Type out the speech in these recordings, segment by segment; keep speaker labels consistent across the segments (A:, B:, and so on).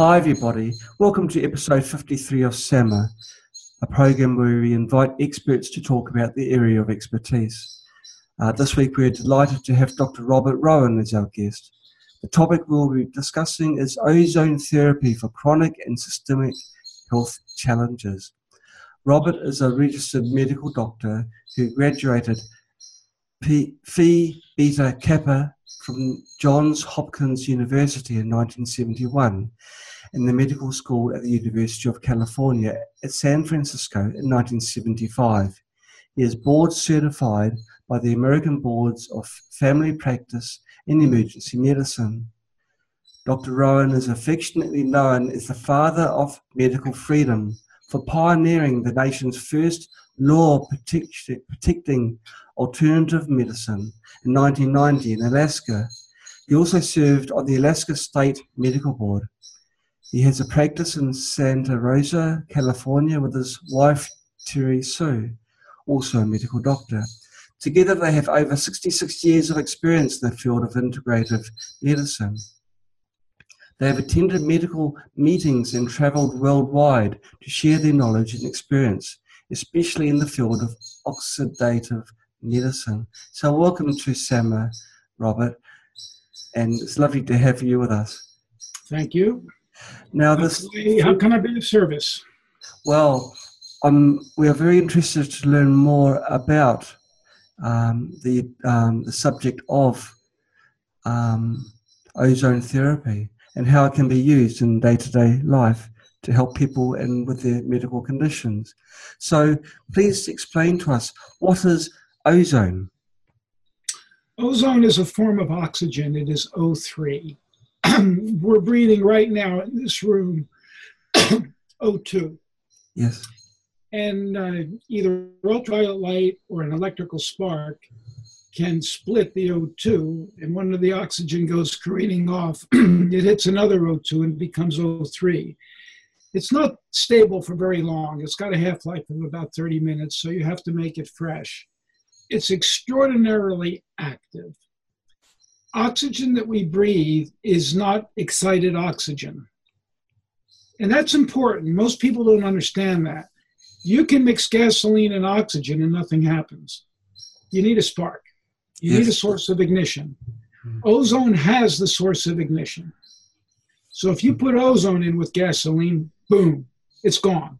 A: Hi, everybody. Welcome to episode 53 of SAMA, a program where we invite experts to talk about the area of expertise. Uh, this week, we're delighted to have Dr. Robert Rowan as our guest. The topic we'll be discussing is ozone therapy for chronic and systemic health challenges. Robert is a registered medical doctor who graduated P- Phi Beta Kappa from Johns Hopkins University in 1971 and the medical school at the University of California at San Francisco in 1975. He is board certified by the American Boards of Family Practice and Emergency Medicine. Dr. Rowan is affectionately known as the father of medical freedom for pioneering the nation's first law protecting alternative medicine in 1990 in Alaska. He also served on the Alaska State Medical Board. He has a practice in Santa Rosa, California, with his wife, Terri Su, also a medical doctor. Together, they have over 66 years of experience in the field of integrative medicine. They have attended medical meetings and traveled worldwide to share their knowledge and experience, especially in the field of oxidative medicine. So, welcome to SAMA, Robert, and it's lovely to have you with us.
B: Thank you.
A: Now, this.
B: How can I be of service?
A: Well, um, we are very interested to learn more about um, the, um, the subject of um, ozone therapy and how it can be used in day to day life to help people and with their medical conditions. So, please explain to us what is ozone?
B: Ozone is a form of oxygen, it is O3. We're breathing right now in this room O2.
A: Yes.
B: And uh, either ultraviolet light or an electrical spark can split the O2, and one of the oxygen goes careening off, it hits another O2 and becomes O3. It's not stable for very long. It's got a half life of about 30 minutes, so you have to make it fresh. It's extraordinarily active. Oxygen that we breathe is not excited oxygen. And that's important. Most people don't understand that. You can mix gasoline and oxygen and nothing happens. You need a spark. You yes. need a source of ignition. Mm-hmm. Ozone has the source of ignition. So if you put ozone in with gasoline, boom, it's gone.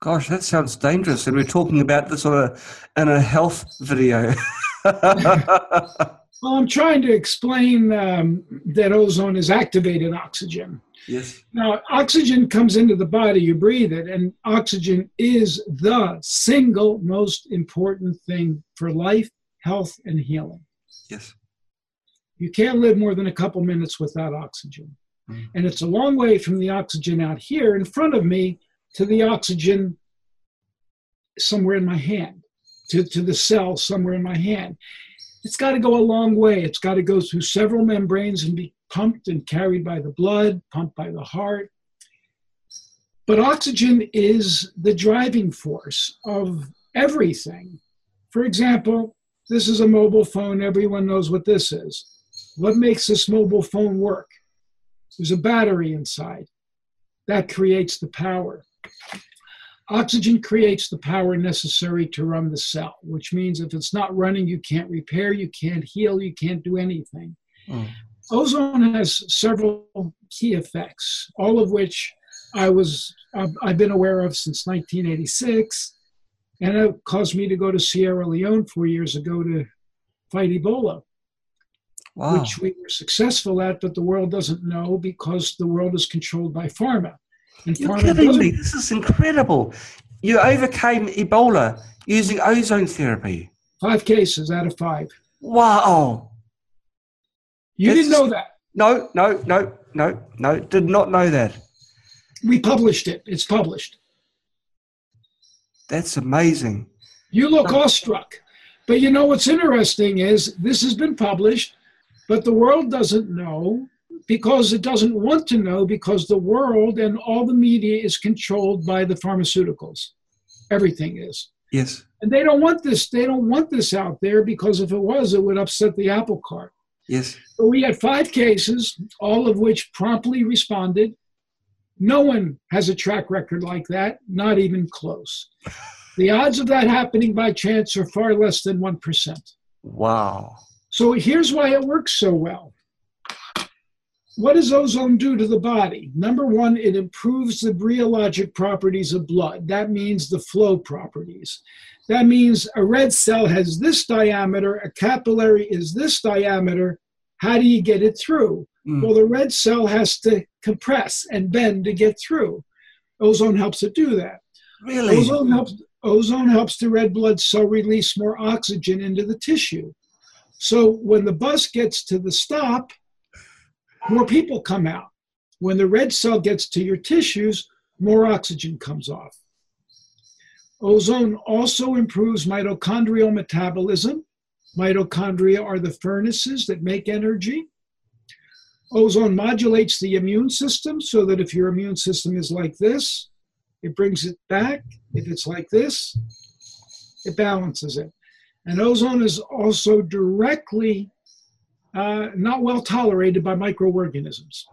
A: Gosh, that sounds dangerous. And we're talking about this on a in a health video. well,
B: I'm trying to explain um, that ozone is activated oxygen.
A: Yes.
B: Now, oxygen comes into the body, you breathe it, and oxygen is the single most important thing for life health, and healing.
A: Yes.
B: You can't live more than a couple minutes without oxygen. Mm. And it's a long way from the oxygen out here in front of me to the oxygen somewhere in my hand, to, to the cell somewhere in my hand. It's got to go a long way. It's got to go through several membranes and be pumped and carried by the blood, pumped by the heart. But oxygen is the driving force of everything. For example, this is a mobile phone. Everyone knows what this is. What makes this mobile phone work? There's a battery inside. That creates the power. Oxygen creates the power necessary to run the cell, which means if it's not running, you can't repair, you can't heal, you can't do anything. Mm. Ozone has several key effects, all of which I was I've been aware of since 1986 and it caused me to go to Sierra Leone four years ago to fight Ebola, wow. which we were successful at, but the world doesn't know because the world is controlled by pharma.
A: You're kidding me. This is incredible. You overcame Ebola using ozone therapy.
B: Five cases out of five.
A: Wow.
B: You didn't know that?
A: No, no, no, no, no. Did not know that.
B: We published it. It's published.
A: That's amazing.
B: You look awestruck. But you know what's interesting is this has been published, but the world doesn't know because it doesn't want to know because the world and all the media is controlled by the pharmaceuticals. Everything is.
A: Yes.
B: And they don't want this, they don't want this out there because if it was, it would upset the apple cart.
A: Yes.
B: So we had five cases, all of which promptly responded. No one has a track record like that, not even close. The odds of that happening by chance are far less than 1%.
A: Wow.
B: So here's why it works so well. What does ozone do to the body? Number one, it improves the rheologic properties of blood. That means the flow properties. That means a red cell has this diameter, a capillary is this diameter. How do you get it through? Mm. Well, the red cell has to compress and bend to get through. Ozone helps it do that.
A: Really?
B: Ozone helps, ozone helps the red blood cell release more oxygen into the tissue. So when the bus gets to the stop, more people come out. When the red cell gets to your tissues, more oxygen comes off. Ozone also improves mitochondrial metabolism. Mitochondria are the furnaces that make energy. Ozone modulates the immune system so that if your immune system is like this, it brings it back. If it's like this, it balances it. And ozone is also directly uh, not well tolerated by microorganisms,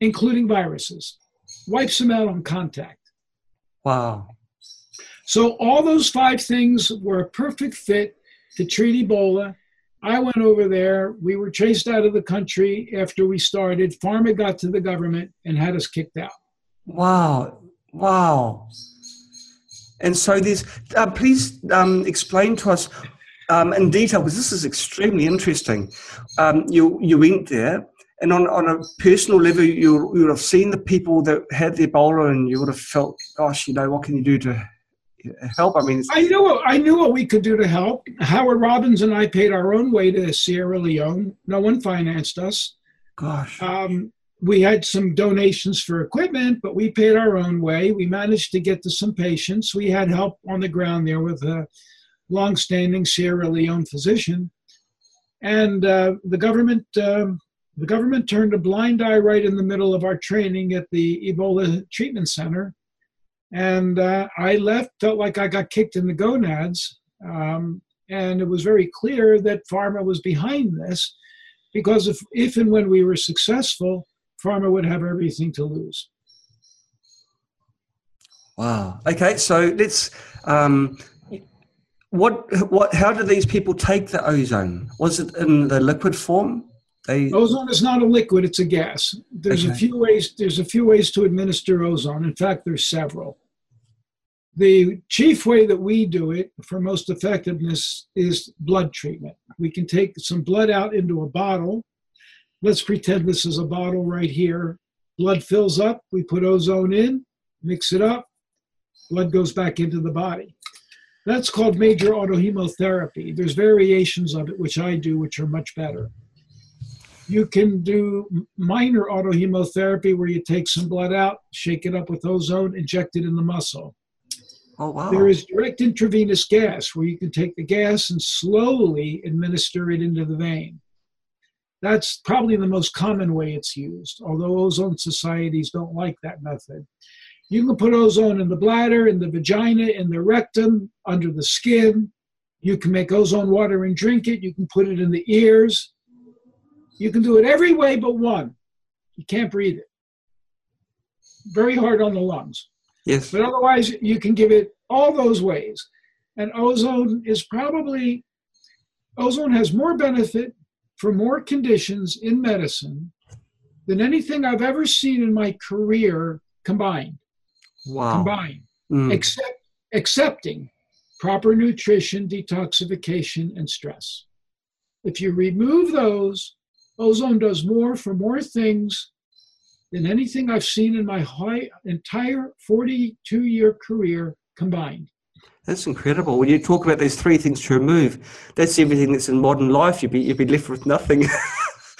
B: including viruses. Wipes them out on contact.
A: Wow.
B: So all those five things were a perfect fit to treat Ebola. I went over there. We were chased out of the country after we started. Pharma got to the government and had us kicked out.
A: Wow. Wow. And so there's, uh, please um, explain to us um, in detail, because this is extremely interesting. Um, you, you went there, and on, on a personal level, you, you would have seen the people that had the Ebola, and you would have felt, gosh, you know, what can you do to help? I mean,
B: I knew I knew what we could do to help. Howard Robins and I paid our own way to Sierra Leone. No one financed us.
A: Gosh.
B: Um, we had some donations for equipment, but we paid our own way. We managed to get to some patients. We had help on the ground there with a longstanding Sierra Leone physician, and uh, the government. Uh, the government turned a blind eye right in the middle of our training at the Ebola treatment center, and uh, I left. Felt like I got kicked in the gonads, um, and it was very clear that pharma was behind this, because if if and when we were successful, pharma would have everything to lose.
A: Wow. Okay, so let's. Um, what what? How do these people take the ozone? Was it in the liquid form?
B: They... Ozone is not a liquid; it's a gas. There's okay. a few ways. There's a few ways to administer ozone. In fact, there's several. The chief way that we do it for most effectiveness is blood treatment. We can take some blood out into a bottle Let's pretend this is a bottle right here. Blood fills up, we put ozone in, mix it up, blood goes back into the body. That's called major autohemotherapy. There's variations of it, which I do, which are much better. You can do minor autohemotherapy where you take some blood out, shake it up with ozone, inject it in the muscle.
A: Oh, wow.
B: There is direct intravenous gas where you can take the gas and slowly administer it into the vein. That's probably the most common way it's used, although ozone societies don't like that method. You can put ozone in the bladder, in the vagina, in the rectum, under the skin. You can make ozone water and drink it. You can put it in the ears. You can do it every way but one. You can't breathe it. Very hard on the lungs.
A: Yes.
B: But otherwise, you can give it all those ways. And ozone is probably, ozone has more benefit for more conditions in medicine than anything I've ever seen in my career combined.
A: Wow.
B: Combined. Mm. Except accepting proper nutrition, detoxification, and stress. If you remove those, ozone does more for more things than anything I've seen in my high, entire 42 year career combined.
A: That's incredible. When you talk about those three things to remove, that's everything that's in modern life. You'd be you'd be left with nothing.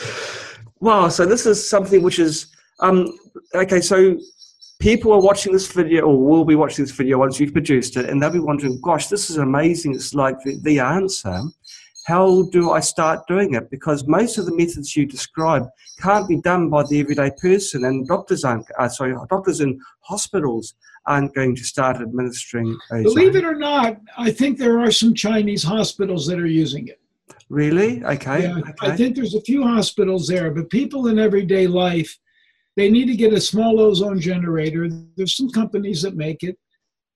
A: wow. So this is something which is um, okay. So people are watching this video, or will be watching this video once you've produced it, and they'll be wondering, "Gosh, this is amazing! It's like the, the answer." How do I start doing it? Because most of the methods you describe can't be done by the everyday person, and doctors aren't. Uh, sorry, doctors in hospitals aren't going to start administering ozone.
B: Believe it or not, I think there are some Chinese hospitals that are using it.
A: Really? Okay.
B: Yeah,
A: okay.
B: I think there's a few hospitals there, but people in everyday life, they need to get a small ozone generator. There's some companies that make it.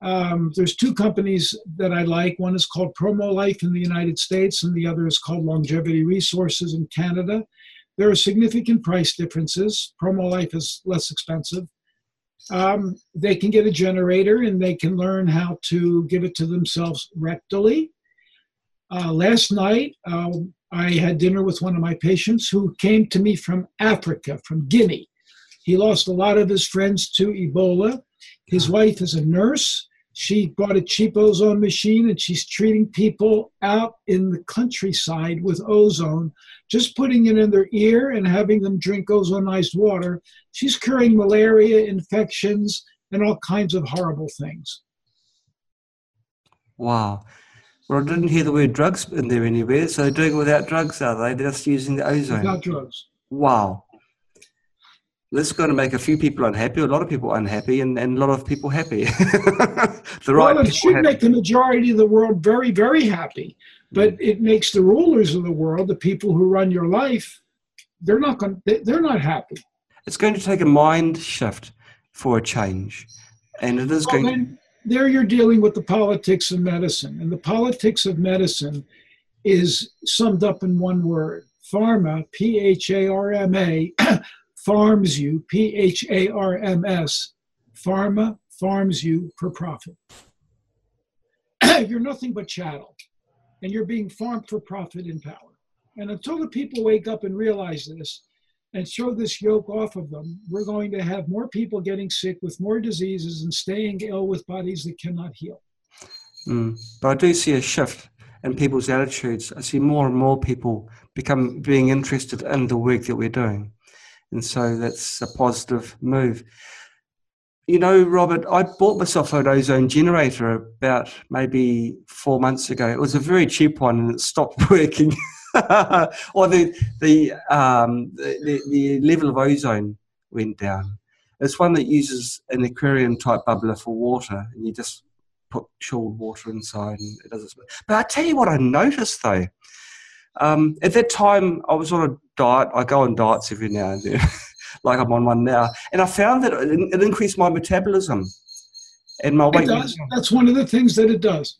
B: Um, there's two companies that I like. One is called Promolife in the United States, and the other is called Longevity Resources in Canada. There are significant price differences. Promolife is less expensive. Um, they can get a generator and they can learn how to give it to themselves rectally. Uh, last night, uh, I had dinner with one of my patients who came to me from Africa, from Guinea. He lost a lot of his friends to Ebola. His ah. wife is a nurse. She bought a cheap ozone machine and she's treating people out in the countryside with ozone, just putting it in their ear and having them drink ozonized water. She's curing malaria, infections, and all kinds of horrible things.
A: Wow. Well, I didn't hear the word drugs in there anywhere. So they're doing without drugs, are they? They're just using the ozone.
B: Without drugs.
A: Wow. This is going to make a few people unhappy, a lot of people unhappy, and, and a lot of people happy. the
B: right well, it should happy. make the majority of the world very, very happy. But mm. it makes the rulers of the world, the people who run your life, they're not going. They're not happy.
A: It's going to take a mind shift for a change, and it is well, going.
B: there, you're dealing with the politics of medicine, and the politics of medicine is summed up in one word: pharma. P H A R M A farms you, P H A R M S, pharma farms you for profit. you're nothing but chattel, and you're being farmed for profit in power. And until the people wake up and realize this and throw this yoke off of them, we're going to have more people getting sick with more diseases and staying ill with bodies that cannot heal.
A: Mm. But I do see a shift in people's attitudes. I see more and more people become being interested in the work that we're doing. And so that's a positive move. You know, Robert, I bought myself an ozone generator about maybe four months ago. It was a very cheap one and it stopped working. or the the, um, the the level of ozone went down. It's one that uses an aquarium type bubbler for water, and you just put chilled water inside, and it does it. But I tell you what, I noticed though. Um, at that time, I was on a diet. I go on diets every now and then, like I'm on one now, and I found that it, it increased my metabolism and my weight.
B: That's one of the things that it does.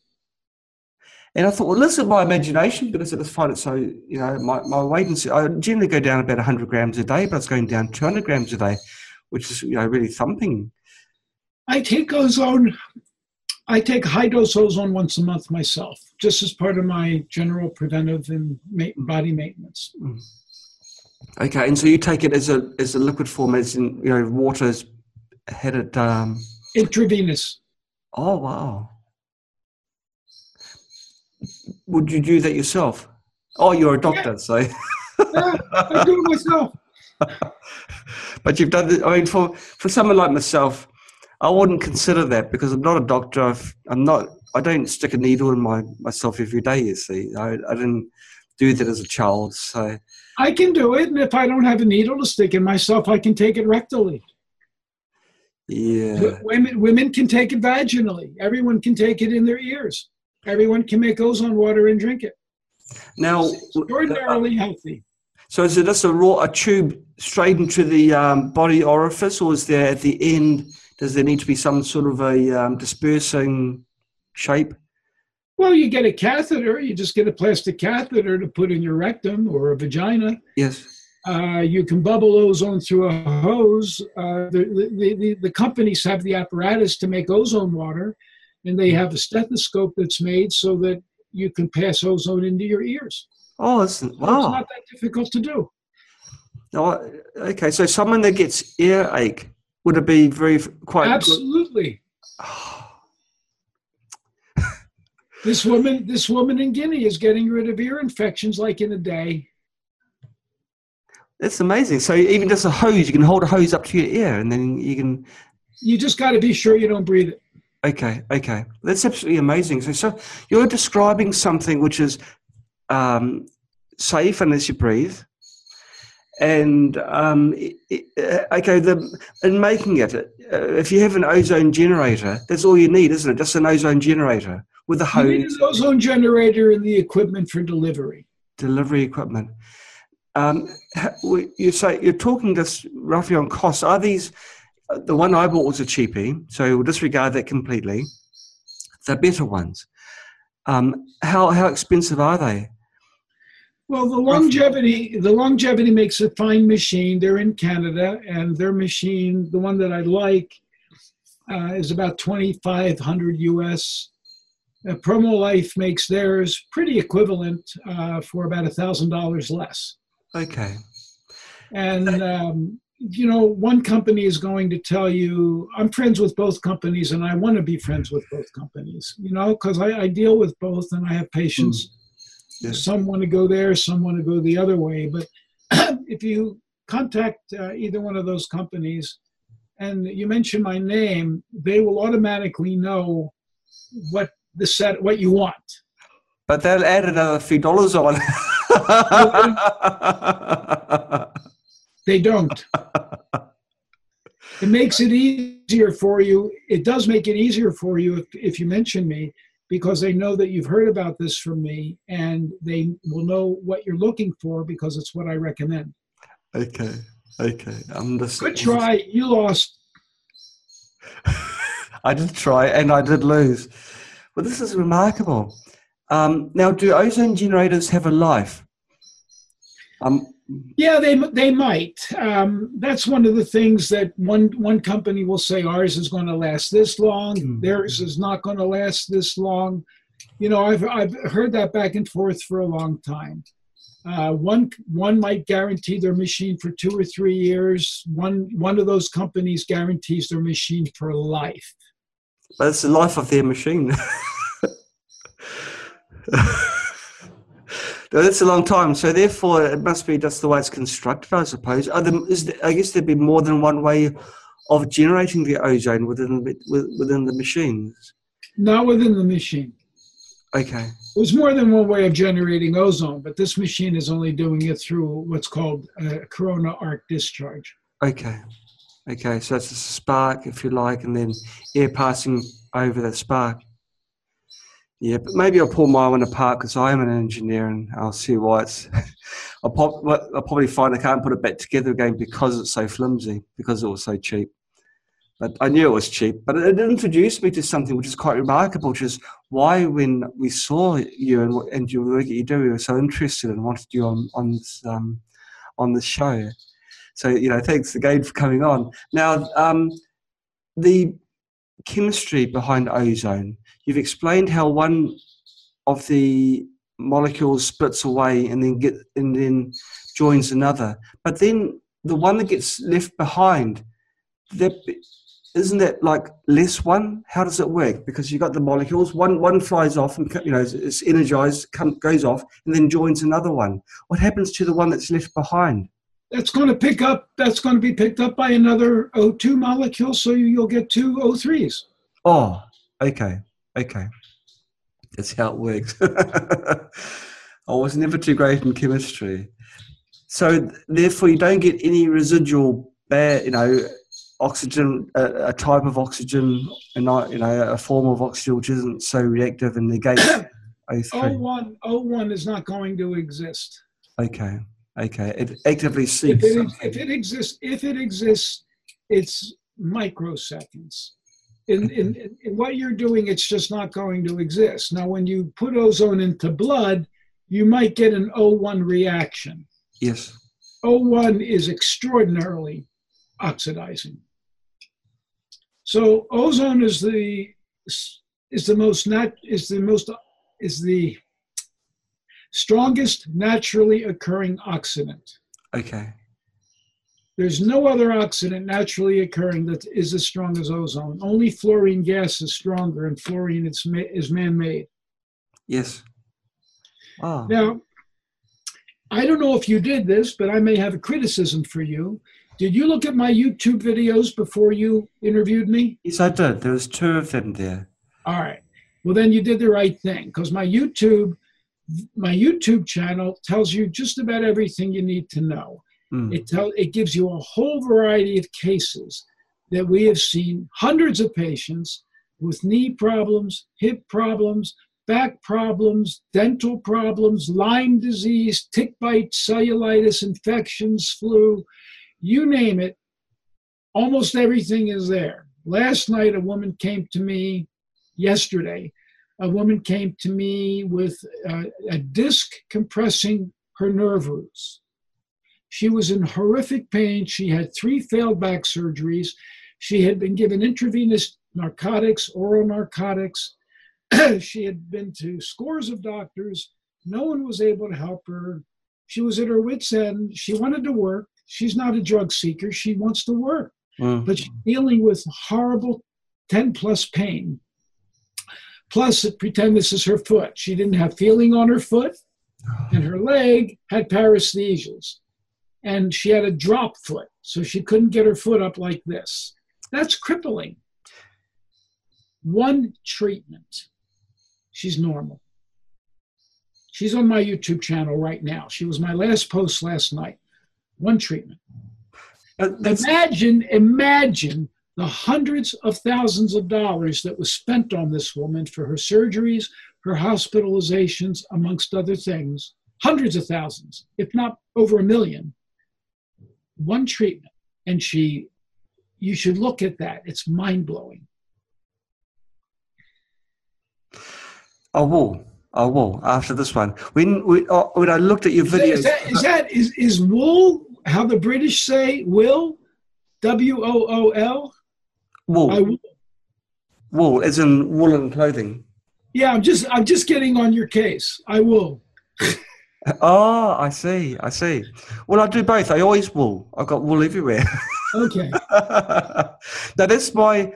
A: And I thought, well, listen, my imagination because I just find it so, you know, my, my weight and I generally go down about 100 grams a day, but it's going down 200 grams a day, which is, you know, really thumping.
B: I take ozone I take high dose ozone once a month myself, just as part of my general preventive and body maintenance. Mm.
A: Okay, and so you take it as a as a liquid form, as in you know water's headed um...
B: intravenous.
A: Oh wow! Would you do that yourself? Oh, you're a doctor, yeah. so.
B: yeah, I do it myself.
A: but you've done. The, I mean, for for someone like myself, I wouldn't consider that because I'm not a doctor. I've, I'm not. I don't stick a needle in my myself every day. You see, I, I didn't do that as a child. So
B: I can do it, and if I don't have a needle to stick in myself, I can take it rectally.
A: Yeah.
B: Women women can take it vaginally. Everyone can take it in their ears. Everyone can make ozone water and drink it.
A: Now,
B: it's extraordinarily uh, healthy.
A: So is it just a raw a tube straight into the um, body orifice, or is there at the end? Does there need to be some sort of a um, dispersing shape?
B: Well, you get a catheter. You just get a plastic catheter to put in your rectum or a vagina.
A: Yes.
B: Uh, you can bubble ozone through a hose. Uh, the, the, the, the, companies have the apparatus to make ozone water, and they have a stethoscope that's made so that you can pass ozone into your ears.
A: Oh, it's, wow. It's
B: not that difficult to do.
A: Oh, okay, so someone that gets earache would it be very quite
B: absolutely? this woman, this woman in Guinea is getting rid of ear infections like in a day.
A: That's amazing. So even just a hose, you can hold a hose up to your ear, and then you can.
B: You just got to be sure you don't breathe it.
A: Okay, okay, that's absolutely amazing. So, so you're describing something which is um, safe unless you breathe, and um, uh, okay, the, in making it, uh, if you have an ozone generator, that's all you need, isn't it? Just an ozone generator with a hose. You
B: need an ozone generator and the equipment for delivery.
A: Delivery equipment. Um, you say you're talking just roughly on costs. Are these the one I bought was a cheapie, so we'll disregard that completely. The better ones. Um, how how expensive are they?
B: Well, the longevity the longevity makes a fine machine. They're in Canada, and their machine, the one that I like, uh, is about twenty five hundred US. Uh, Promolife makes theirs pretty equivalent uh, for about a thousand dollars less.
A: Okay.
B: And, um, you know, one company is going to tell you, I'm friends with both companies and I want to be friends with both companies, you know, because I, I, deal with both and I have patients. Mm. Some want to go there, some want to go the other way. But if you contact uh, either one of those companies and you mention my name, they will automatically know what the set, what you want.
A: But they'll add another few dollars on.
B: they don't. It makes it easier for you. It does make it easier for you if, if you mention me because they know that you've heard about this from me and they will know what you're looking for because it's what I recommend.
A: Okay. Okay. I'm just,
B: Good try. You lost.
A: I did try and I did lose. But this is remarkable. Um, now, do ozone generators have a life?
B: Um, yeah, they they might. Um, that's one of the things that one one company will say ours is going to last this long, mm-hmm. theirs is not going to last this long. You know, I've I've heard that back and forth for a long time. Uh, one one might guarantee their machine for two or three years. One one of those companies guarantees their machine for life.
A: But it's the life of their machine. That's a long time. So therefore, it must be just the way it's constructed, I suppose. There, there, I guess there'd be more than one way of generating the ozone within within the machines.
B: Not within the machine.
A: Okay.
B: There's more than one way of generating ozone, but this machine is only doing it through what's called a corona arc discharge.
A: Okay. Okay, so it's a spark, if you like, and then air passing over the spark. Yeah, but maybe I'll pull my one apart because I am an engineer and I'll see why it's. I'll, pop, I'll probably find I can't put it back together again because it's so flimsy, because it was so cheap. But I knew it was cheap. But it introduced me to something which is quite remarkable, which is why when we saw you and, and your work that you do, we were so interested and wanted you on on this, um, on the show. So you know, thanks again for coming on. Now, um, the chemistry behind ozone You've explained how one of the molecules splits away and then get and then joins another. But then the one that gets left behind, that isn't that like less one? How does it work? Because you've got the molecules, one one flies off and you know it's energized, come, goes off, and then joins another one. What happens to the one that's left behind?
B: That's going to pick up. That's going to be picked up by another O2 molecule, so you'll get two O3s.
A: Oh, okay. Okay. That's how it works. I was never too great in chemistry. So therefore you don't get any residual bad, you know, oxygen, a, a type of oxygen, and not, you know, a form of oxygen which isn't so reactive and negates
B: O3. O1, O1 is not going to exist.
A: Okay. Okay. It actively seeks.
B: If it, if it exists, if it exists, it's microseconds in, in, in, what you're doing, it's just not going to exist. Now, when you put ozone into blood, you might get an O1 reaction.
A: Yes.
B: O1 is extraordinarily oxidizing. So ozone is the is the most nat is the most is the strongest naturally occurring oxidant.
A: Okay.
B: There's no other oxidant naturally occurring that is as strong as ozone. Only fluorine gas is stronger, and fluorine is, is man made.
A: Yes.
B: Wow. Now, I don't know if you did this, but I may have a criticism for you. Did you look at my YouTube videos before you interviewed me?
A: Yes, I did. There was two of them there.
B: All right. Well, then you did the right thing because my YouTube, my YouTube channel tells you just about everything you need to know. Mm. It, tell, it gives you a whole variety of cases that we have seen hundreds of patients with knee problems, hip problems, back problems, dental problems, Lyme disease, tick bite, cellulitis, infections, flu, you name it, almost everything is there. Last night, a woman came to me, yesterday, a woman came to me with uh, a disc compressing her nerve roots. She was in horrific pain. She had three failed back surgeries. She had been given intravenous narcotics, oral narcotics. she had been to scores of doctors. No one was able to help her. She was at her wits' end. She wanted to work. She's not a drug seeker. She wants to work. Mm. But she's dealing with horrible 10 plus pain. Plus, pretend this is her foot. She didn't have feeling on her foot, and her leg had paresthesias. And she had a drop foot, so she couldn't get her foot up like this. That's crippling. One treatment, she's normal. She's on my YouTube channel right now. She was my last post last night. One treatment. Uh, imagine, imagine the hundreds of thousands of dollars that was spent on this woman for her surgeries, her hospitalizations, amongst other things. Hundreds of thousands, if not over a million. One treatment. And she, you should look at that. It's mind blowing.
A: I will. I will after this one. When, when, uh, when I looked at your video,
B: is that, is, that is, is wool how the British say will? W O O L?
A: Wool. I. Wool, as in woolen clothing.
B: Yeah, I'm just I'm just getting on your case. I will.
A: oh, I see. I see. Well, I do both. I always wool. I've got wool everywhere.
B: Okay.
A: now that's my.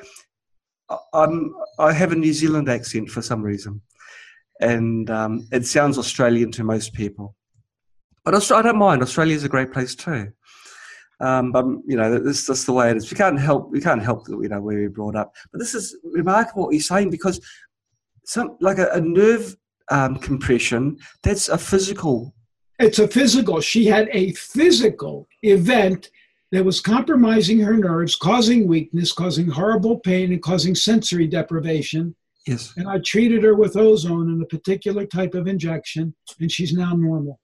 A: I'm. I have a New Zealand accent for some reason, and um, it sounds Australian to most people. But I don't mind. Australia is a great place too. Um, but you know, this just the way it is. We can't help. We can't help that you know where we're brought up. But this is remarkable what you're saying because some like a, a nerve um, compression. That's a physical.
B: It's a physical. She had a physical event that was compromising her nerves, causing weakness, causing horrible pain, and causing sensory deprivation.
A: Yes.
B: And I treated her with ozone and a particular type of injection, and she's now normal.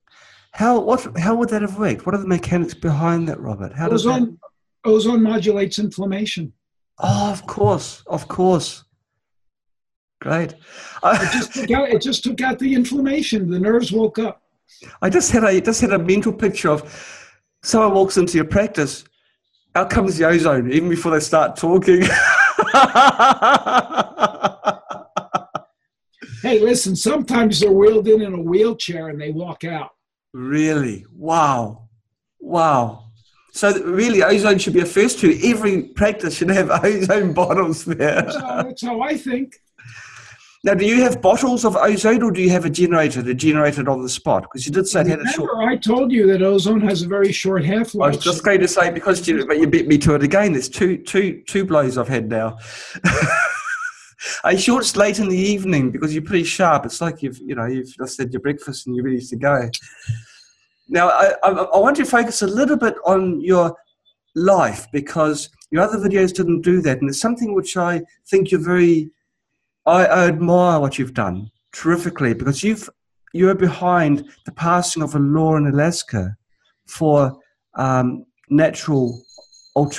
A: How what how would that have worked? What are the mechanics behind that, Robert? How does
B: ozone that... ozone modulates inflammation?
A: Oh, of course, of course. Great.
B: it just took out it just took out the inflammation. The nerves woke up.
A: I just had a just had a mental picture of someone walks into your practice, out comes the ozone even before they start talking.
B: hey, listen, sometimes they're wheeled in in a wheelchair and they walk out.
A: Really? Wow. Wow. So really, ozone should be a first to every practice should have ozone bottles there.
B: That's how, I think.
A: Now, do you have bottles of ozone, or do you have a generator that generated on the spot? Because you did say it had a short.
B: I told you that ozone has a very short half life.
A: I was just going to say because you, but you beat me to it again. There's two, two, two blows I've had now. I shorts late in the evening because you're pretty sharp. It's like you've, you know, you've just had your breakfast and you're ready to go. Now, I, I, I want you to focus a little bit on your life because your other videos didn't do that, and it's something which I think you're very. I, I admire what you've done terrifically because you've you're behind the passing of a law in Alaska for um, natural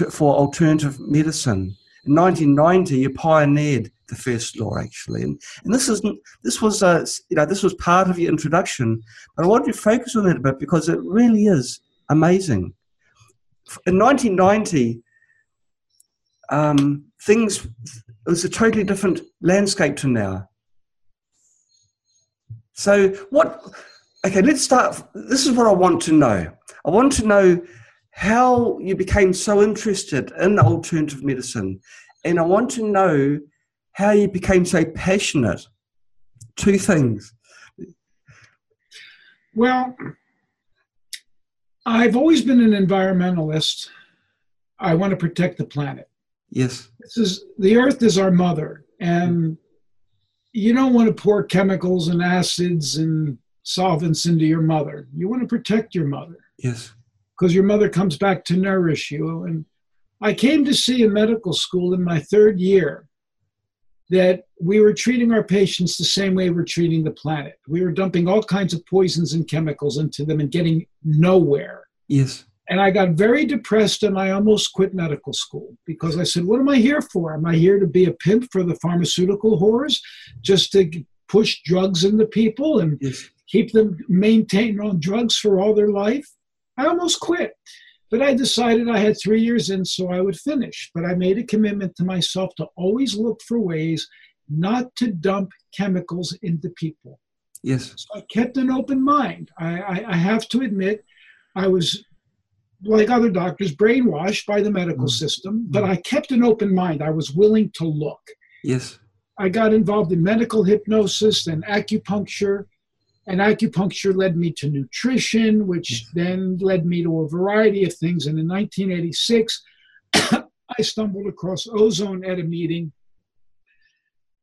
A: for alternative medicine. In 1990, you pioneered the first law actually, and, and this isn't this was uh, you know this was part of your introduction, but I want you to focus on that a bit because it really is amazing. In 1990, um, things it was a totally different landscape to now. So what? Okay, let's start. This is what I want to know. I want to know how you became so interested in alternative medicine, and I want to know how you became so passionate. Two things.
B: Well, I've always been an environmentalist. I want to protect the planet.
A: Yes.
B: This is the earth is our mother and you don't want to pour chemicals and acids and solvents into your mother. You want to protect your mother.
A: Yes.
B: Because your mother comes back to nourish you and I came to see a medical school in my third year that we were treating our patients the same way we're treating the planet. We were dumping all kinds of poisons and chemicals into them and getting nowhere.
A: Yes.
B: And I got very depressed and I almost quit medical school because I said, What am I here for? Am I here to be a pimp for the pharmaceutical whores just to push drugs into people and yes. keep them maintained on drugs for all their life? I almost quit. But I decided I had three years in, so I would finish. But I made a commitment to myself to always look for ways not to dump chemicals into people.
A: Yes.
B: So I kept an open mind. I, I, I have to admit, I was like other doctors, brainwashed by the medical mm. system, but mm. I kept an open mind. I was willing to look.
A: Yes.
B: I got involved in medical hypnosis and acupuncture, and acupuncture led me to nutrition, which then led me to a variety of things. And in 1986, I stumbled across ozone at a meeting,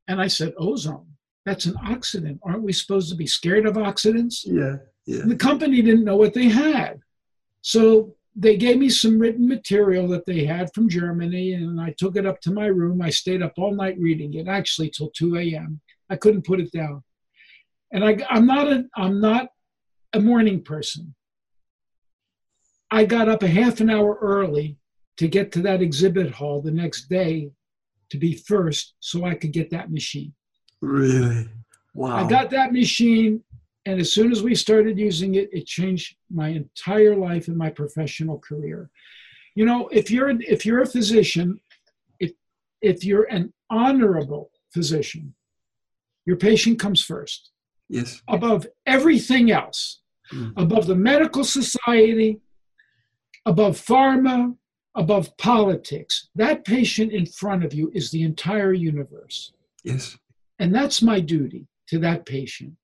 B: and I said, Ozone? That's an oxidant. Aren't we supposed to be scared of oxidants?
A: Yeah. Yeah.
B: And the company didn't know what they had. So they gave me some written material that they had from Germany, and I took it up to my room. I stayed up all night reading it, actually till 2 a.m. I couldn't put it down. And I, I'm not a, I'm not a morning person. I got up a half an hour early to get to that exhibit hall the next day to be first so I could get that machine.
A: Really? Wow.
B: I got that machine and as soon as we started using it, it changed my entire life and my professional career. You know, if you're if you're a physician, if if you're an honorable physician, your patient comes first.
A: Yes.
B: Above everything else, mm. above the medical society, above pharma, above politics. That patient in front of you is the entire universe.
A: Yes.
B: And that's my duty to that patient.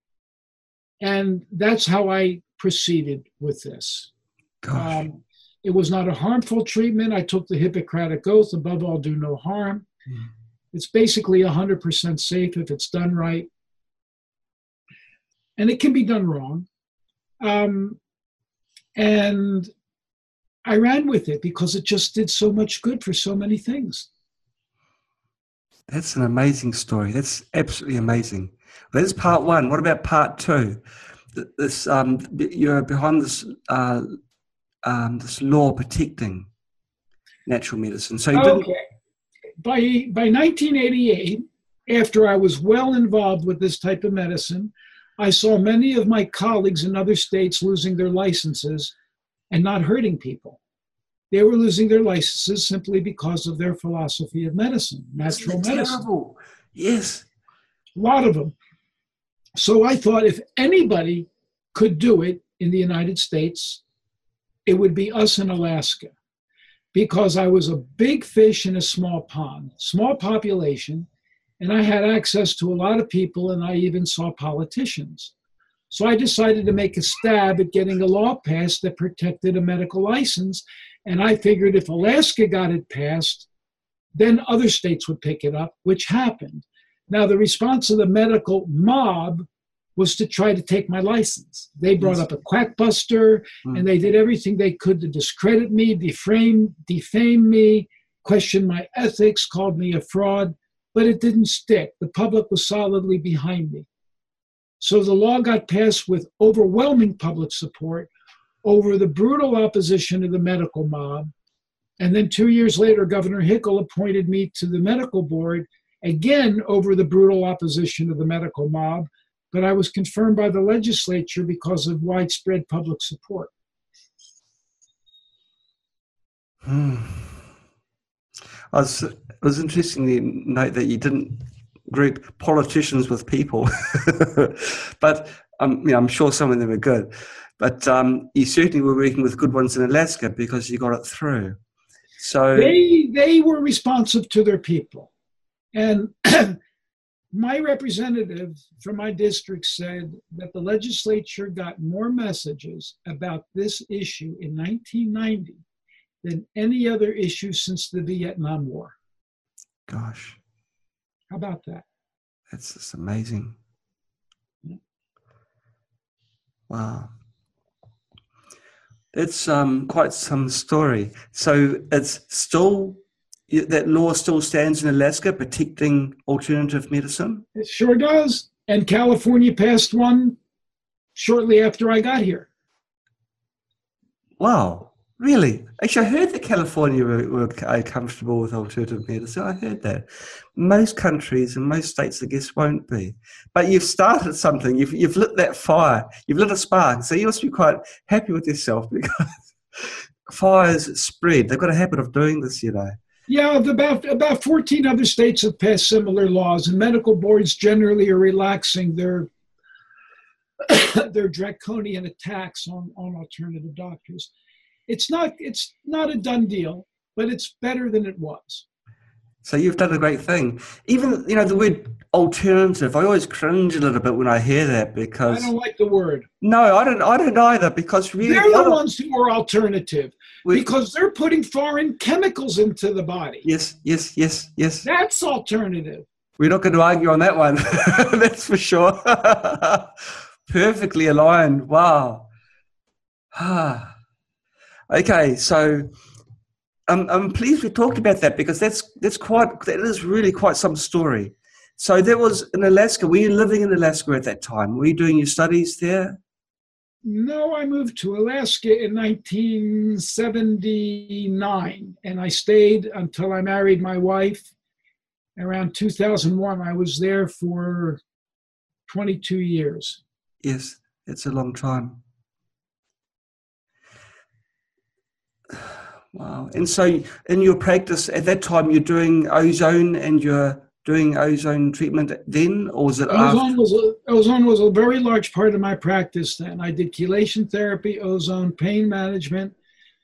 B: And that's how I proceeded with this. Um, it was not a harmful treatment. I took the Hippocratic Oath, above all, do no harm. Mm. It's basically 100% safe if it's done right. And it can be done wrong. Um, and I ran with it because it just did so much good for so many things.
A: That's an amazing story. That's absolutely amazing. Well, that's part one. What about part two? This um, you're behind this uh, um, this law protecting natural medicine. So
B: okay. By by 1988, after I was well involved with this type of medicine, I saw many of my colleagues in other states losing their licenses and not hurting people. They were losing their licenses simply because of their philosophy of medicine, natural medicine. Terrible.
A: Yes.
B: A lot of them. So I thought if anybody could do it in the United States, it would be us in Alaska because I was a big fish in a small pond, small population, and I had access to a lot of people, and I even saw politicians. So I decided to make a stab at getting a law passed that protected a medical license. And I figured if Alaska got it passed, then other states would pick it up, which happened. Now, the response of the medical mob was to try to take my license. They brought up a quackbuster mm. and they did everything they could to discredit me, defame, defame me, question my ethics, called me a fraud, but it didn't stick. The public was solidly behind me. So the law got passed with overwhelming public support over the brutal opposition of the medical mob. And then two years later, Governor Hickel appointed me to the medical board again over the brutal opposition of the medical mob, but I was confirmed by the legislature because of widespread public support.
A: Hmm. Was, it was interesting to note that you didn't group politicians with people, but um, you know, I'm sure some of them are good. But um, you certainly were working with good ones in Alaska because you got it through. So
B: they they were responsive to their people. And my representative from my district said that the legislature got more messages about this issue in 1990 than any other issue since the Vietnam War.
A: Gosh.
B: How about that?
A: That's just amazing. Yeah. Wow. It's um, quite some story. So it's still that law still stands in Alaska protecting alternative medicine?
B: It sure does. And California passed one shortly after I got here.
A: Wow, really? Actually, I heard that California were, were comfortable with alternative medicine. I heard that. Most countries and most states, I guess, won't be. But you've started something. You've, you've lit that fire. You've lit a spark. So you must be quite happy with yourself because fires spread. They've got a habit of doing this, you know.
B: Yeah, about about 14 other states have passed similar laws, and medical boards generally are relaxing their their draconian attacks on, on alternative doctors. It's not it's not a done deal, but it's better than it was.
A: So you've done a great thing. Even you know the word alternative. I always cringe a little bit when I hear that because
B: I don't like the word.
A: No, I don't. I don't either because really
B: they're the ones who are alternative because they're putting foreign chemicals into the body.
A: Yes, yes, yes, yes.
B: That's alternative.
A: We're not going to argue on that one. That's for sure. Perfectly aligned. Wow. Ah. Okay, so um, um, I'm, I'm pleased we talked about that because that's that's quite that is really quite some story. So there was in Alaska. Were you living in Alaska at that time? Were you doing your studies there?
B: No, I moved to Alaska in 1979, and I stayed until I married my wife. Around 2001, I was there for 22 years.
A: Yes, it's a long time. Wow. And so, in your practice at that time, you're doing ozone and you're doing ozone treatment then, or was it
B: ozone was a, ozone was a very large part of my practice then. I did chelation therapy, ozone, pain management,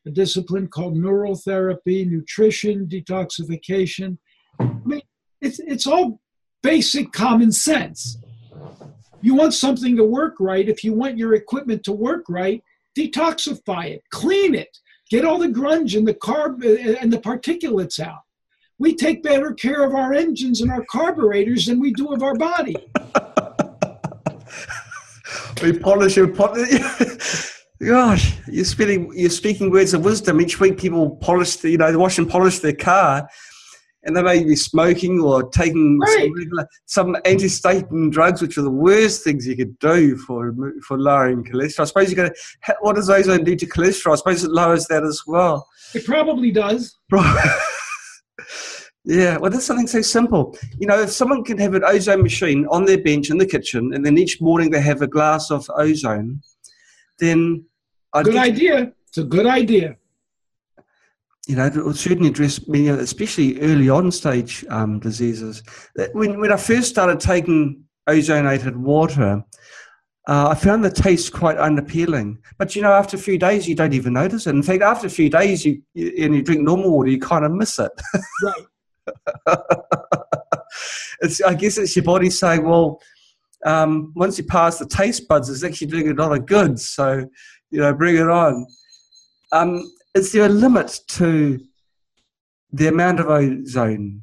B: a discipline called neural therapy, nutrition, detoxification. I mean, it's it's all basic common sense. You want something to work right. If you want your equipment to work right, detoxify it, clean it, get all the grunge and the carb uh, and the particulates out we take better care of our engines and our carburetors than we do of our body.
A: we polish and polish. Gosh, you're speaking you're speaking words of wisdom. Each week, people polish, the, you know, they wash and polish their car, and they may be smoking or taking right. some, regular, some anti-statin drugs, which are the worst things you could do for for lowering cholesterol. I suppose you're going to. What does ozone do to cholesterol? I suppose it lowers that as well.
B: It probably does.
A: Yeah, well, that's something so simple. You know, if someone can have an ozone machine on their bench in the kitchen, and then each morning they have a glass of ozone, then
B: I'd good idea. It's a good idea.
A: You know, it will certainly address many, especially early on stage um, diseases. When when I first started taking ozonated water, uh, I found the taste quite unappealing. But you know, after a few days, you don't even notice it. In fact, after a few days, you, you and you drink normal water, you kind of miss it.
B: right.
A: it's, I guess it's your body saying, well, um, once you pass the taste buds, it's actually doing a lot of good. So, you know, bring it on. Um, is there a limit to the amount of ozone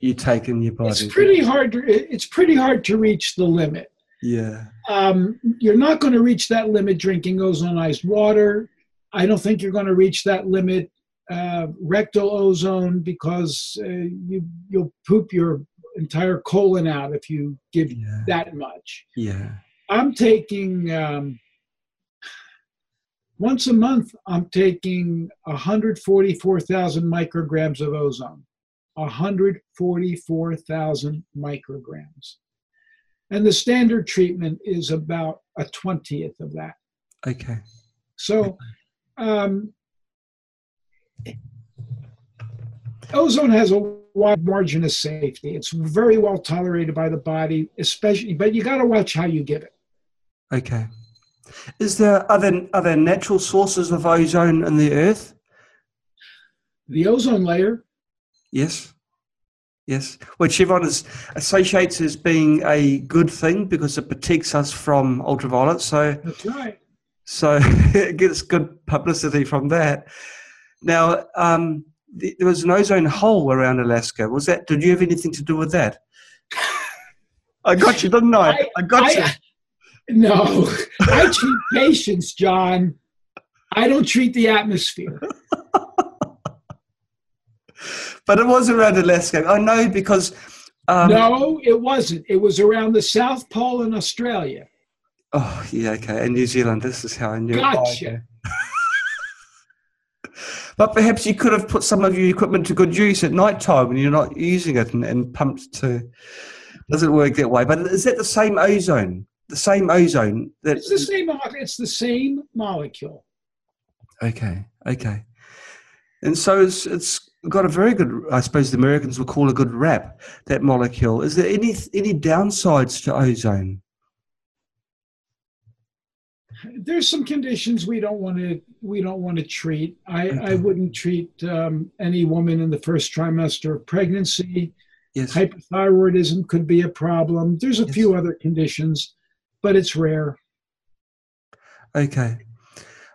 A: you take in your body?
B: It's pretty hard. To, it's pretty hard to reach the limit.
A: Yeah.
B: Um, you're not going to reach that limit drinking ozonized water. I don't think you're going to reach that limit uh, rectal ozone because uh, you you'll poop your entire colon out if you give yeah. that much.
A: Yeah.
B: I'm taking um, once a month. I'm taking 144,000 micrograms of ozone. 144,000 micrograms. And the standard treatment is about a 20th of that.
A: Okay.
B: So um, ozone has a wide margin of safety. It's very well tolerated by the body, especially, but you got to watch how you give it.
A: Okay. Is there other other natural sources of ozone in the earth?
B: The ozone layer.
A: Yes. Yes, which everyone is, associates as being a good thing because it protects us from ultraviolet.
B: So that's right.
A: So it gets good publicity from that. Now, um, the, there was an ozone hole around Alaska. Was that? Did you have anything to do with that? I got you, didn't I? I, I got I, you.
B: No, I treat patients, John. I don't treat the atmosphere.
A: but it was around Alaska. I know because.
B: Um, no, it wasn't. It was around the South Pole in Australia.
A: Oh, yeah, okay. And New Zealand. This is how I knew.
B: Gotcha.
A: but perhaps you could have put some of your equipment to good use at night time when you're not using it and, and pumped to. Doesn't work that way. But is that the same ozone? The same ozone that
B: it's the same. It's the same molecule.
A: Okay. Okay. And so it's it's got a very good. I suppose the Americans would call a good rap. That molecule. Is there any any downsides to ozone?
B: there's some conditions we don't want to we don't want to treat. I, okay. I wouldn't treat um, any woman in the first trimester of pregnancy. Yes. Hypothyroidism could be a problem. There's a yes. few other conditions, but it's rare.
A: Okay.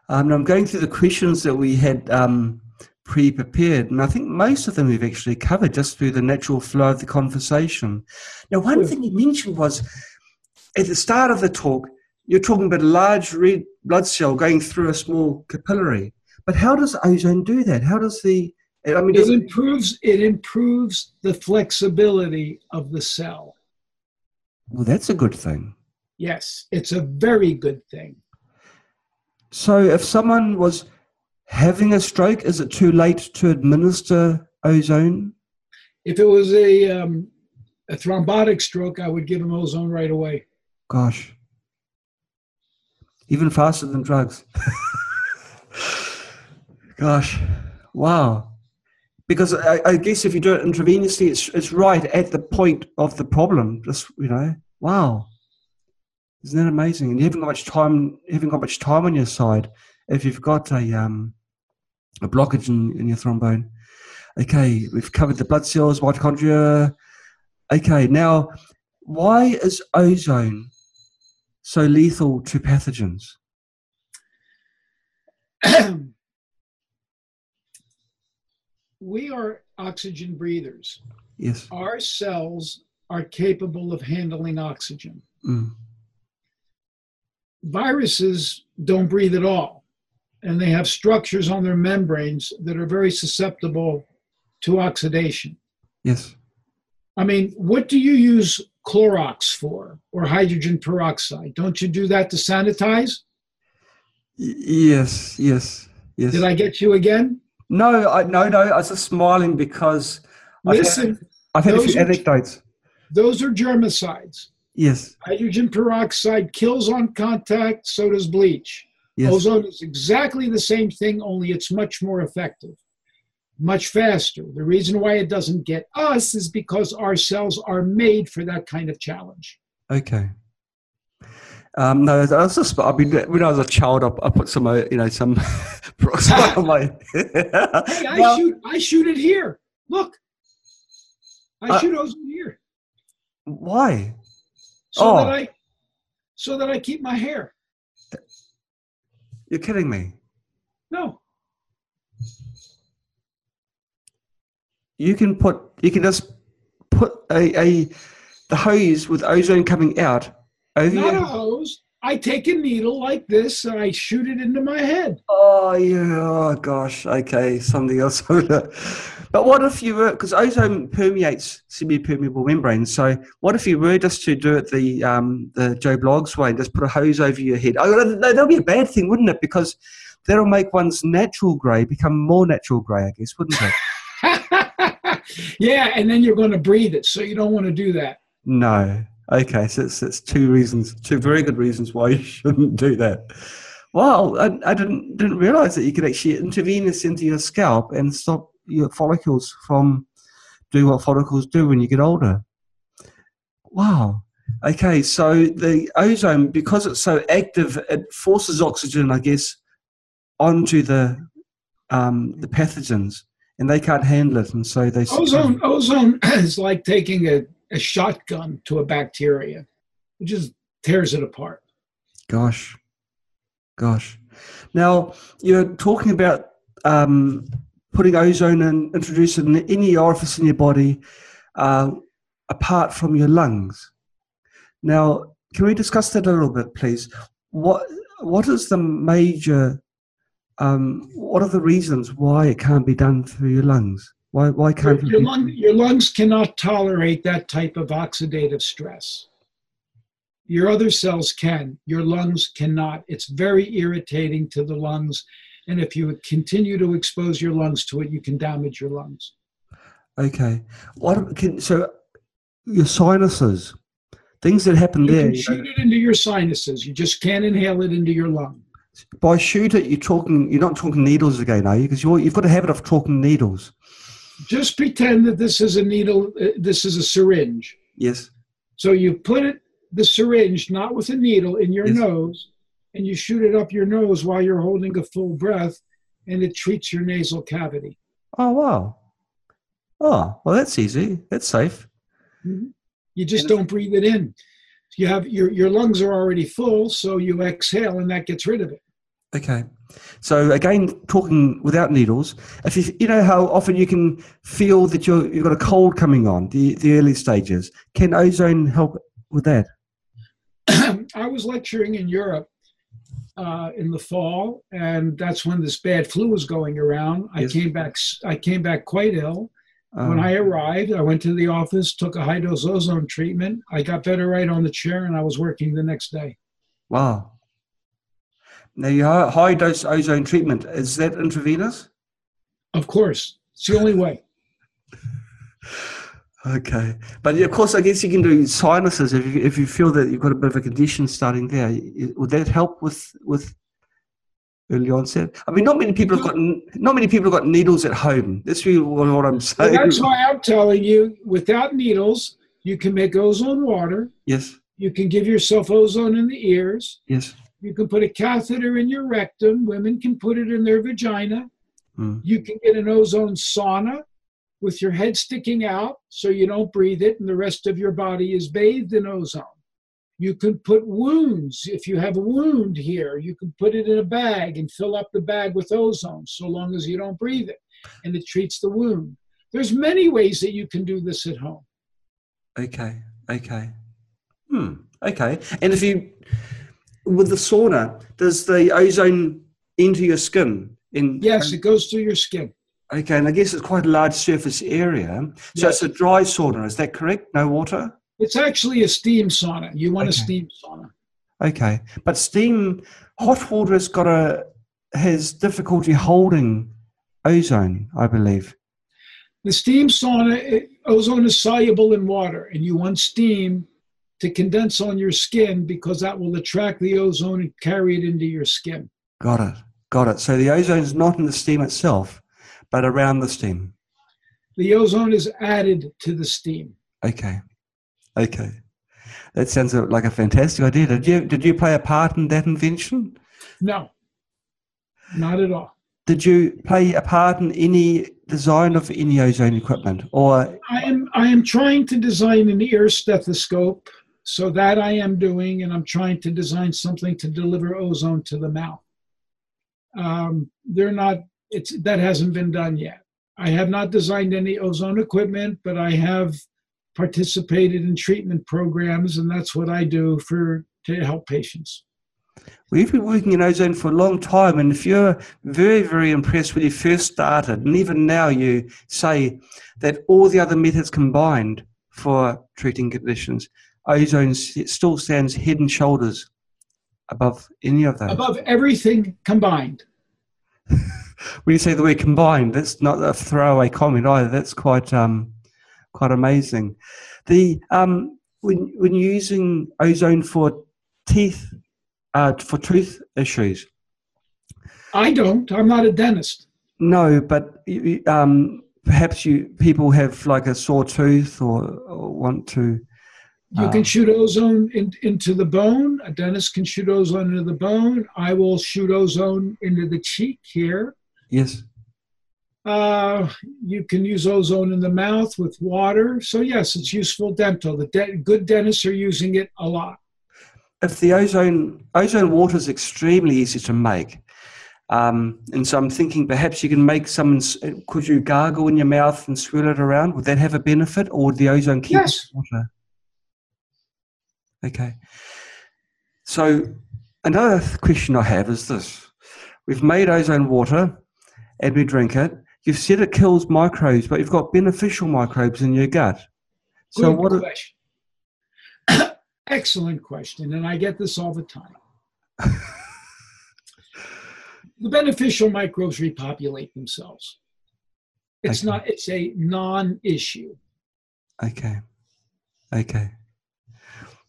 A: Um, I'm going through the questions that we had um, pre-prepared, and I think most of them we've actually covered just through the natural flow of the conversation. Now, one thing you mentioned was at the start of the talk, you're talking about a large red blood cell going through a small capillary. But how does ozone do that? How does the
B: I mean, it improves it improves the flexibility of the cell.
A: Well, that's a good thing.
B: Yes, it's a very good thing.
A: So, if someone was having a stroke, is it too late to administer ozone?
B: If it was a um, a thrombotic stroke, I would give them ozone right away.
A: Gosh even faster than drugs. Gosh, wow. Because I, I, guess if you do it intravenously, it's, it's right at the point of the problem. Just, you know, wow. Isn't that amazing? And you haven't got much time, you haven't got much time on your side if you've got a, um, a blockage in, in your thrombone. Okay, we've covered the blood cells, mitochondria. Okay, now, why is ozone so lethal to pathogens?
B: we are oxygen breathers.
A: Yes.
B: Our cells are capable of handling oxygen. Mm. Viruses don't breathe at all, and they have structures on their membranes that are very susceptible to oxidation.
A: Yes.
B: I mean, what do you use Clorox for or hydrogen peroxide? Don't you do that to sanitize?
A: Yes, yes, yes.
B: Did I get you again?
A: No, I, no, no. I was just smiling because
B: Listen,
A: I've had, I've had a few are, anecdotes.
B: Those are germicides.
A: Yes.
B: Hydrogen peroxide kills on contact, so does bleach. Yes. Ozone is exactly the same thing, only it's much more effective much faster. The reason why it doesn't get us is because our cells are made for that kind of challenge.
A: Okay. Um, no, I was just, I mean, when I was a child, I, I put some, uh, you know, some peroxide on my.
B: hey, I well, shoot, I shoot it here. Look, I uh, shoot ozone here.
A: Why?
B: So oh. that I, so that I keep my hair.
A: You're kidding me.
B: No.
A: you can put you can just put a, a the hose with ozone coming out over
B: Not your... a hose. I take a needle like this and I shoot it into my head.
A: Oh yeah. Oh gosh. Okay. Something else. but what if you were because ozone permeates semi-permeable membranes. So what if you were just to do it the um, the Joe Bloggs way and just put a hose over your head? Oh, that'd be a bad thing, wouldn't it? Because that'll make one's natural grey become more natural grey, I guess, wouldn't it?
B: yeah, and then you're going to breathe it, so you don't want to do that.
A: No. Okay, so it's, it's two reasons, two very good reasons why you shouldn't do that. Well, I, I didn't didn't realize that you could actually intravenous into your scalp and stop your follicles from doing what follicles do when you get older. Wow. Okay, so the ozone, because it's so active, it forces oxygen, I guess, onto the um, the pathogens and they can't handle it, and so they
B: ozone. Ozone is like taking a, a shotgun to a bacteria; it just tears it apart.
A: Gosh, gosh. Now you're talking about um, putting ozone and introducing any orifice in your body uh, apart from your lungs. Now, can we discuss that a little bit, please? What what is the major um, what are the reasons why it can't be done through your lungs? Why, why can't
B: your, lung, your lungs cannot tolerate that type of oxidative stress. Your other cells can. Your lungs cannot. It's very irritating to the lungs. And if you continue to expose your lungs to it, you can damage your lungs.
A: Okay. What can so your sinuses, things that happen
B: you
A: there.
B: You shoot it into your sinuses. You just can't inhale it into your lung.
A: By shoot it, you're talking. You're not talking needles again, are you? Because you've got a habit of talking needles.
B: Just pretend that this is a needle. Uh, this is a syringe.
A: Yes.
B: So you put it the syringe, not with a needle, in your yes. nose, and you shoot it up your nose while you're holding a full breath, and it treats your nasal cavity.
A: Oh, wow. Oh, well, that's easy. That's safe.
B: Mm-hmm. You just don't breathe it in. You have your, your lungs are already full, so you exhale, and that gets rid of it.
A: Okay. So again, talking without needles, if you, you know how often you can feel that you're, you've got a cold coming on, the, the early stages, can ozone help with that?
B: I was lecturing in Europe uh, in the fall, and that's when this bad flu was going around. I came back. I came back quite ill. Um, when I arrived, I went to the office, took a high dose ozone treatment. I got better right on the chair, and I was working the next day.
A: Wow. Now, your high dose ozone treatment is that intravenous?
B: Of course, it's the only way.
A: Okay, but of course, I guess you can do sinuses if you, if you feel that you've got a bit of a condition starting there. Would that help with with early onset? I mean, not many people have got not many people have got needles at home. That's really what I'm saying.
B: Well, that's why I'm telling you, without needles, you can make ozone water.
A: Yes.
B: You can give yourself ozone in the ears.
A: Yes.
B: You can put a catheter in your rectum. Women can put it in their vagina. Mm. You can get an ozone sauna with your head sticking out so you don't breathe it and the rest of your body is bathed in ozone. You can put wounds. If you have a wound here, you can put it in a bag and fill up the bag with ozone so long as you don't breathe it and it treats the wound. There's many ways that you can do this at home.
A: Okay, okay. Hmm, okay. And if you, with the sauna, does the ozone enter your skin? In,
B: yes, it goes through your skin.
A: Okay, and I guess it's quite a large surface area. So yes. it's a dry sauna, is that correct? No water?
B: It's actually a steam sauna. You want okay. a steam sauna.
A: Okay. But steam hot water has got a has difficulty holding ozone, I believe.
B: The steam sauna it, ozone is soluble in water and you want steam to condense on your skin because that will attract the ozone and carry it into your skin.
A: Got it. Got it. So the ozone is not in the steam itself but around the steam.
B: The ozone is added to the steam.
A: Okay, okay, that sounds like a fantastic idea. Did you did you play a part in that invention?
B: No, not at all.
A: Did you play a part in any design of any ozone equipment, or
B: I am I am trying to design an ear stethoscope. So that I am doing, and I'm trying to design something to deliver ozone to the mouth. Um, they're not it's that hasn't been done yet. I have not designed any ozone equipment, but I have participated in treatment programs, and that's what I do for to help patients.
A: We've been working in ozone for a long time, and if you're very, very impressed when you first started, and even now you say that all the other methods combined for treating conditions, ozone still stands head and shoulders above any of those.
B: Above everything combined.
A: when you say the word combined, that's not a throwaway comment either. That's quite um, quite amazing. The um, when when you're using ozone for teeth uh, for tooth issues.
B: I don't. I'm not a dentist.
A: No, but um, perhaps you people have like a sore tooth or, or want to.
B: You can uh, shoot ozone in, into the bone. A dentist can shoot ozone into the bone. I will shoot ozone into the cheek here.
A: Yes.
B: Uh, you can use ozone in the mouth with water. So, yes, it's useful dental. The de- good dentists are using it a lot.
A: If the ozone, ozone water is extremely easy to make. Um, and so I'm thinking perhaps you can make some, could you gargle in your mouth and swirl it around? Would that have a benefit or would the ozone keep
B: yes.
A: water? Okay. So another question I have is this. We've made ozone water and we drink it. you've said it kills microbes, but you've got beneficial microbes in your gut. So
B: Good
A: what?
B: question. Excellent question, and I get this all the time. the beneficial microbes repopulate themselves. It's
A: Okay.
B: not. It's a non-issue.
A: Okay. Okay.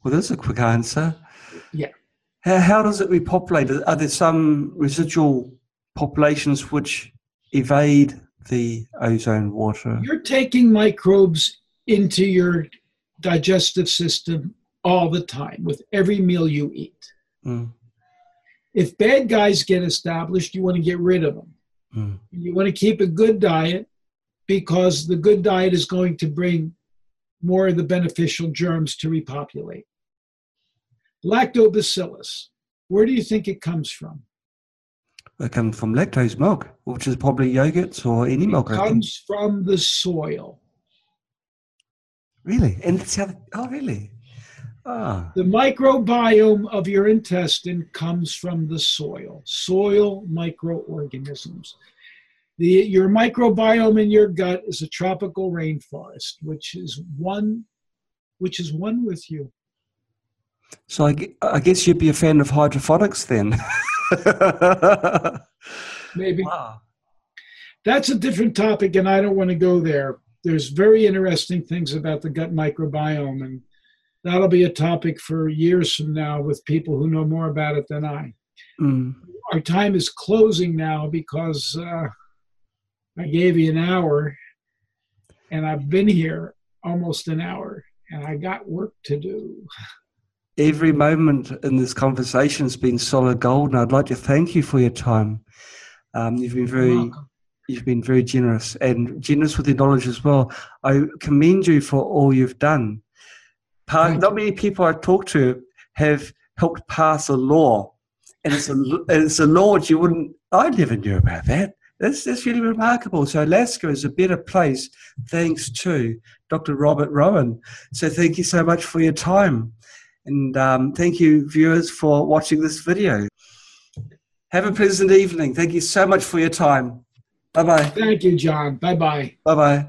A: Well, that's a quick answer.
B: Yeah.
A: How, how does it repopulate? Are there some residual populations which evade the ozone water?
B: You're taking microbes into your digestive system all the time with every meal you eat.
A: Mm,
B: If bad guys get established, you want to get rid of them.
A: mm,
B: You want to keep a good diet because the good diet is going to bring more of the beneficial germs to repopulate. Lactobacillus, where do you think it comes from?
A: It comes from lactose milk, which is probably yogurts or any milk.
B: It comes from the soil.
A: Really? And how. Oh, really? Ah.
B: The microbiome of your intestine comes from the soil, soil microorganisms. The, your microbiome in your gut is a tropical rainforest, which is one, which is one with you.
A: So I, I guess you'd be a fan of hydroponics then.
B: Maybe
A: wow.
B: that's a different topic, and I don't want to go there. There's very interesting things about the gut microbiome, and that'll be a topic for years from now with people who know more about it than I.
A: Mm.
B: our time is closing now because uh, I gave you an hour and I've been here almost an hour and I got work to do.
A: Every moment in this conversation has been solid gold, and I'd like to thank you for your time. Um, you've been very, you've been very generous and generous with your knowledge as well. I commend you for all you've done. Not many people I talk to have helped pass a law, and it's a and it's a law which you wouldn't. I never knew about that. That's that's really remarkable. So Alaska is a better place thanks to Dr. Robert Rowan. So thank you so much for your time, and um, thank you viewers for watching this video. Have a pleasant evening. Thank you so much for your time. Bye bye.
B: Thank you, John. Bye bye.
A: Bye bye.